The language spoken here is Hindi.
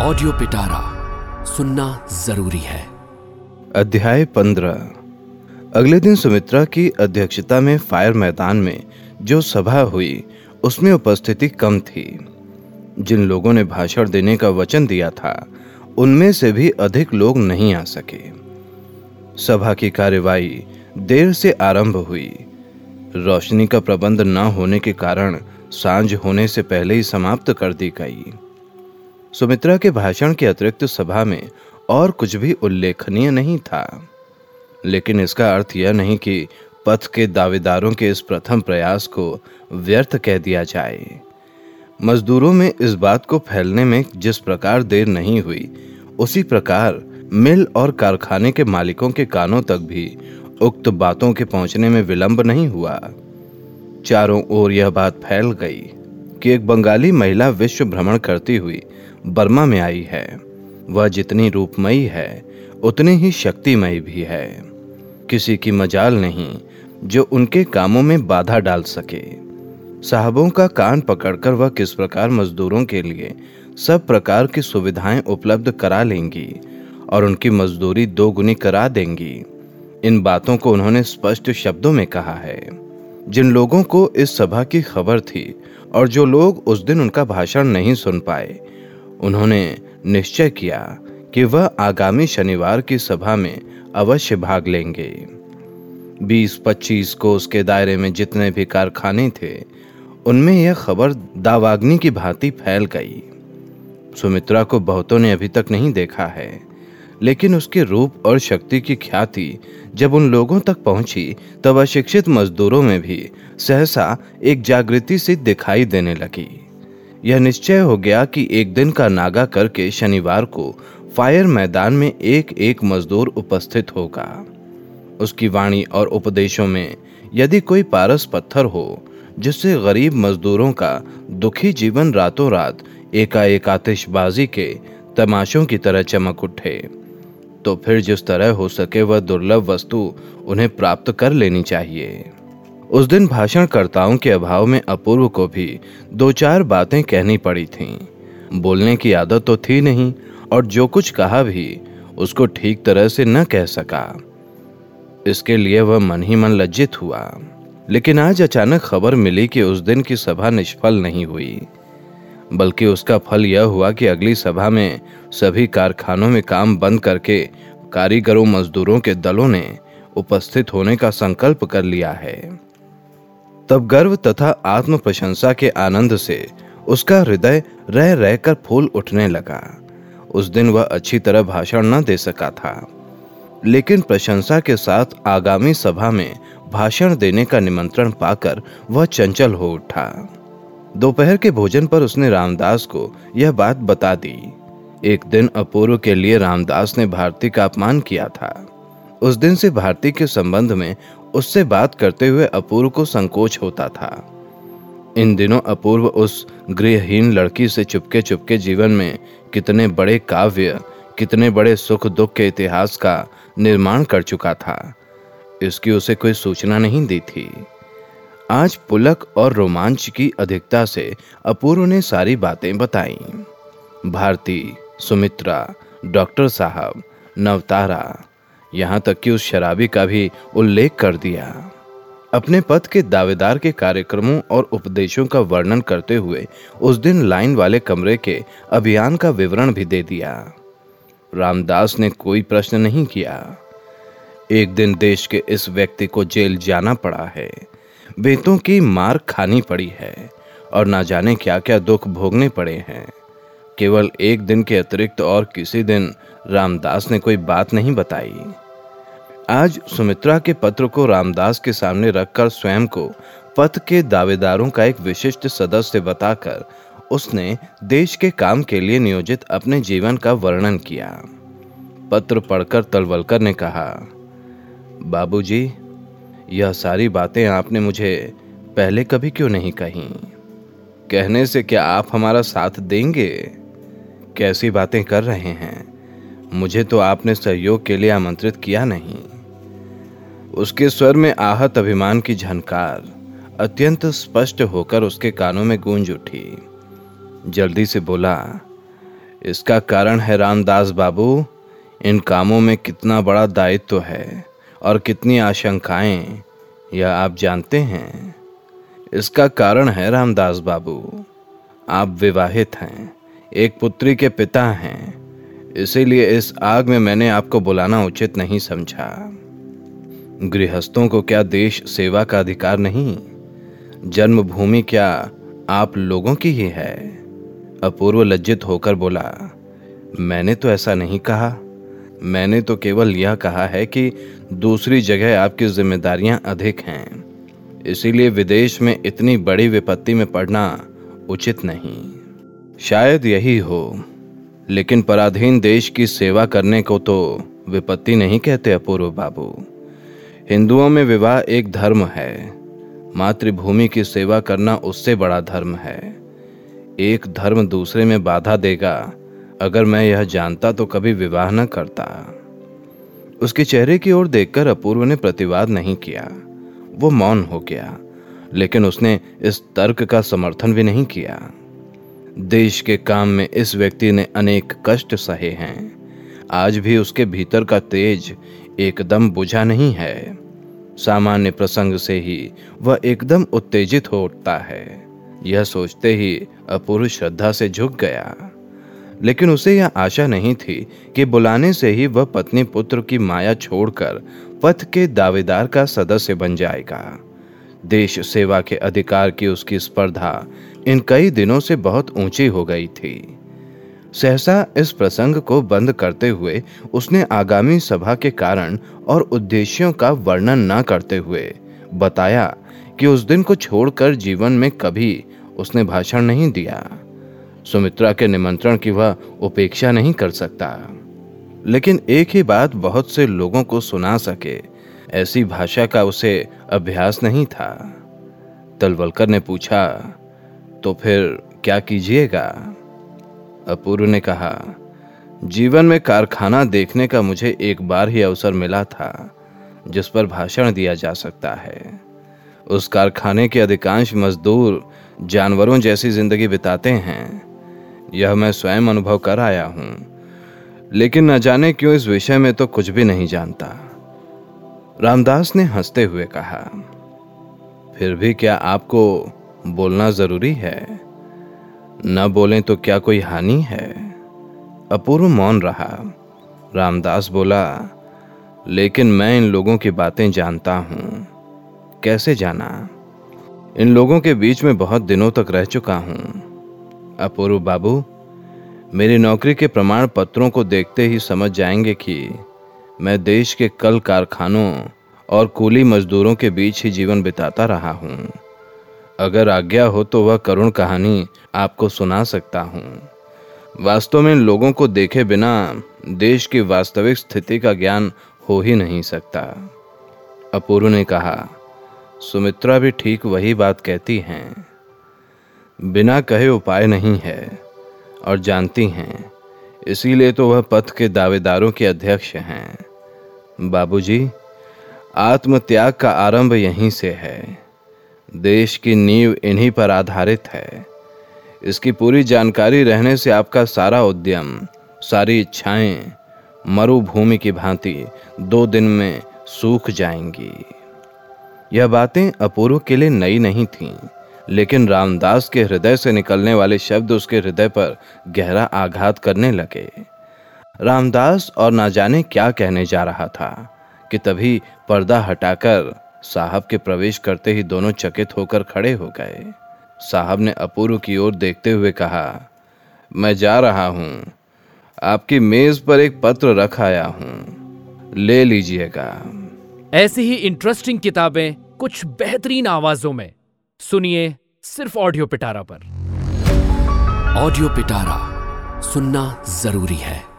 ऑडियो पिटारा सुनना ज़रूरी है। अध्याय पंद्रह। अगले दिन सुमित्रा की अध्यक्षता में फायर मैदान में जो सभा हुई, उसमें उपस्थिति कम थी। जिन लोगों ने भाषण देने का वचन दिया था, उनमें से भी अधिक लोग नहीं आ सके। सभा की कार्यवाही देर से आरंभ हुई। रोशनी का प्रबंध न होने के कारण साँझ होने से पहले ही समाप्त कर दी गई। सुमित्रा के भाषण के अतिरिक्त सभा में और कुछ भी उल्लेखनीय नहीं था। लेकिन इसका अर्थ यह नहीं कि पथ के दावेदारों के इस प्रथम प्रयास को व्यर्थ कह दिया जाए। मजदूरों में इस बात को फैलने में जिस प्रकार देर नहीं हुई, उसी प्रकार मिल और कारखाने के मालिकों के कानों तक भी उक्त बातों के पहुँचने में विलंब नहीं हुआ। चारों ओर यह बात फैल गई कि एक बंगाली महिला विश्व भ्रमण करती हुई बर्मा में आई है। वह जितनी रूपमयी है, उतनी ही शक्तिमयी भी है। किसी की मजाल नहीं जो उनके कामों में बाधा डाल सके। साहबों का कान पकड़कर वह किस प्रकार मजदूरों के लिए सब प्रकार की सुविधाएँ उपलब्ध करा लेंगी और उनकी मजदूरी दो गुनी करा देंगी, इन बातों को उन्होंने स्पष्ट शब्दों में कहा है। जिन लोगों को इस सभा की खबर थी और जो लोग उस दिन उनका भाषण नहीं सुन पाए उन्होंने निश्चय किया कि वह आगामी शनिवार की सभा में अवश्य भाग लेंगे। 20-25 कोस के दायरे में जितने भी कारखाने थे, उनमें यह खबर दावाग्नि की भांति फैल गई। सुमित्रा को बहुतों ने अभी तक नहीं देखा है, लेकिन उसके रूप और शक्ति की ख्याति जब उन लोगों तक पहुँची, तब अशिक्षित मजदूरों में भी सहसा एक जागृति सी दिखाई देने लगी। यह निश्चय हो गया कि एक दिन का नागा करके शनिवार को फायर मैदान में एक एक मजदूर उपस्थित होगा। उसकी वाणी और उपदेशों में यदि कोई पारस पत्थर हो, जिससे गरीब मजदूरों का दुखी जीवन रातों रात एकाएक आतिशबाजी के तमाशों की तरह चमक उठे तो फिर जिस तरह हो सके वह दुर्लभ वस्तु उन्हें प्राप्त कर लेनी चाहिए। उस दिन भाषणकर्ताओं के अभाव में अपूर्व को भी दो चार बातें कहनी पड़ी थीं। बोलने की आदत तो थी नहीं, और जो कुछ कहा भी, उसको ठीक तरह से न कह सका। इसके लिए वह मन ही मन लज्जित हुआ। लेकिन आज अचानक खबर मिली कि उस दिन की सभा निष्फल नहीं हुई। बल्कि उसका फल यह हुआ कि अगली सभा में सभी कारखानों में काम बंद करके कारीगरों, मजदूरों के दलों ने उपस्थित होने का संकल्प कर लिया है। तब गर्व तथा आत्म प्रशंसा के आनंद से उसका हृदय रह रहकर फूल उठने लगा। उस दिन वह अच्छी तरह भाषण न दे सका था। लेकिन प्रशंसा के साथ आगामी सभा में भाषण देने का निमंत्रण पाकर वह चंचल हो उठा। दोपहर के भोजन पर उसने रामदास को यह बात बता दी। एक दिन अपूर्व के लिए रामदास ने भारती का अपमान किया था। उस दिन से भारती के संबंध में उससे बात करते हुए अपूर्व को संकोच होता था। इन दिनों अपूर्व उस गृहहीन लड़की से चुपके चुपके जीवन में कितने बड़े काव्य, कितने बड़े सुख दुख के इतिहास का निर्माण कर चुका था। इसकी उसे कोई सूचना नहीं दी थी। आज पुलक और रोमांच की अधिकता से अपूर्व ने सारी बातें बताई। भारती, सुमित्रा, डॉक्टर साहब, नवतारा यहाँ तक कि उस शराबी का भी उल्लेख कर दिया। अपने पद के दावेदार के कार्यक्रमों और उपदेशों का वर्णन करते हुए उस दिन लाइन वाले कमरे के अभियान का विवरण भी दे दिया। रामदास ने कोई प्रश्न नहीं किया। एक दिन देश के इस व्यक्ति को जेल जाना पड़ा है। बेतों की मार खानी पड़ी है और ना जाने क्या क्या दुख भोगने पड़े हैं। केवल एक दिन के अतिरिक्त और किसी दिन रामदास ने कोई बात नहीं बताई। आज सुमित्रा के पत्र को रामदास के सामने रखकर स्वयं को पथ के दावेदारों का एक विशिष्ट सदस्य बताकर उसने देश के काम के लिए नियोजित अपने जीवन का वर्णन किया। पत्र पढ़कर तलवलकर ने कहा बाबूजी, यह सारी बातें आपने मुझे पहले कभी क्यों नहीं कही? कहने से क्या आप हमारा साथ देंगे? कैसी बातें कर रहे हैं। मुझे तो आपने सहयोग के लिए आमंत्रित किया नहीं। उसके स्वर में आहत अभिमान की झनकार अत्यंत स्पष्ट होकर उसके कानों में गूंज उठी। जल्दी से बोला, इसका कारण है रामदास बाबू, इन कामों में कितना बड़ा दायित्व तो है और कितनी आशंकाएँ, यह आप जानते हैं। इसका कारण है रामदास बाबू, आप विवाहित हैं। एक पुत्री के पिता हैं। इसीलिए इस आग में मैंने आपको बुलाना उचित नहीं समझा। गृहस्थों को क्या देश सेवा का अधिकार नहीं? जन्मभूमि क्या आप लोगों की ही है? अपूर्व लज्जित होकर बोला, मैंने तो ऐसा नहीं कहा। मैंने तो केवल यह कहा है कि दूसरी जगह आपकी जिम्मेदारियाँ अधिक हैं। इसीलिए विदेश में इतनी बड़ी विपत्ति में पड़ना उचित नहीं। शायद यही हो। लेकिन पराधीन देश की सेवा करने को तो विपत्ति नहीं कहते अपूर्व बाबू। हिंदुओं में विवाह एक धर्म है। मातृभूमि की सेवा करना उससे बड़ा धर्म है। एक धर्म दूसरे में बाधा देगा। अगर मैं यह जानता तो कभी विवाह न करता। उसके चेहरे की ओर देखकर अपूर्व ने प्रतिवाद नहीं किया। वो मौन हो गया। लेकिन उसने इस तर्क का समर्थन भी नहीं किया। देश के काम में इस व्यक्ति ने अनेक कष्ट सहे हैं। आज भी उसके भीतर का तेज एकदम बुझा नहीं है। सामान्य प्रसंग से ही वह एकदम उत्तेजित हो उठता है। यह सोचते ही अपूर्व श्रद्धा से झुक गया। लेकिन उसे यह आशा नहीं थी कि बुलाने से ही वह पत्नी पुत्र की माया छोड़कर पथ के दावेदार का सदस्य बन जाएगा। देश सेवा के अधिकार की उसकी स्पर्धा इन कई दिनों से बहुत ऊँची हो गई थी। सहसा इस प्रसंग को बंद करते हुए उसने आगामी सभा के कारण और उद्देश्यों का वर्णन न करते हुए बताया कि उस दिन को छोड़कर जीवन में कभी उसने भाषण नहीं दिया। सुमित्रा के निमंत्रण की वह उपेक्षा नहीं कर सकता। लेकिन एक ही बात बहुत से लोगों को सुना सके, ऐसी भाषा का उसे अभ्यास नहीं था। तलवलकर ने पूछा तो फिर क्या कीजिएगा? अपूर्व ने कहा, जीवन में कारखाना देखने का मुझे एक बार ही अवसर मिला था, जिस पर भाषण दिया जा सकता है। उस कारखाने के अधिकांश मजदूर जानवरों जैसी ज़िंदगी बिताते हैं। यह मैं स्वयं अनुभव कर आया हूँ, लेकिन न जाने क्यों इस विषय में तो कुछ भी नहीं जानता। रामदास ने हँसते हुए कहा, फिर भी क्या आपको बोलना ज़रूरी है। न बोलें तो क्या कोई हानि है? अपूर्व मौन रहा। रामदास बोला, लेकिन मैं इन लोगों की बातें जानता हूँ। कैसे जाना? इन लोगों के बीच में बहुत दिनों तक रह चुका हूँ। अपूर्व बाबू, मेरी नौकरी के प्रमाण पत्रों को देखते ही समझ जाएँगे कि मैं देश के कल कारखानों और कूली मजदूरों के बीच ही जीवन बिताता रहा हूँ। अगर आज्ञा हो तो वह करुण कहानी आपको सुना सकता हूँ। वास्तव में लोगों को देखे बिना देश की वास्तविक स्थिति का ज्ञान हो ही नहीं सकता। अपूर्व ने कहा, सुमित्रा भी ठीक वही बात कहती हैं। बिना कहे उपाय नहीं है और जानती हैं। इसीलिए तो वह पथ के दावेदारों के अध्यक्ष हैं। बाबूजी, आत्मत्याग का आरंभ यहीं से है। देश की नींव इन्हीं पर आधारित है। इसकी पूरी जानकारी रहने से आपका सारा उद्यम, सारी इच्छाएँ, मरुभूमि की भांति दो दिन में सूख जाएँगी। यह बातें अपूर्व के लिए नई नहीं थीं, लेकिन रामदास के हृदय से निकलने वाले शब्द उसके हृदय पर गहरा आघात करने लगे। रामदास और ना जाने क्या कहने जा रहा था कि तभी पर्दा हटाकर साहब के प्रवेश करते ही दोनों चकित होकर खड़े हो गए। साहब ने अपूर्व की ओर देखते हुए कहा मैं जा रहा हूँ। आपकी मेज पर एक पत्र रख आया हूँ। ले लीजिएगा। ऐसी ही इंटरेस्टिंग किताबें कुछ बेहतरीन आवाजों में। सुनिए सिर्फ़ ऑडियो पिटारा पर। ऑडियो पिटारा सुनना ज़रूरी है।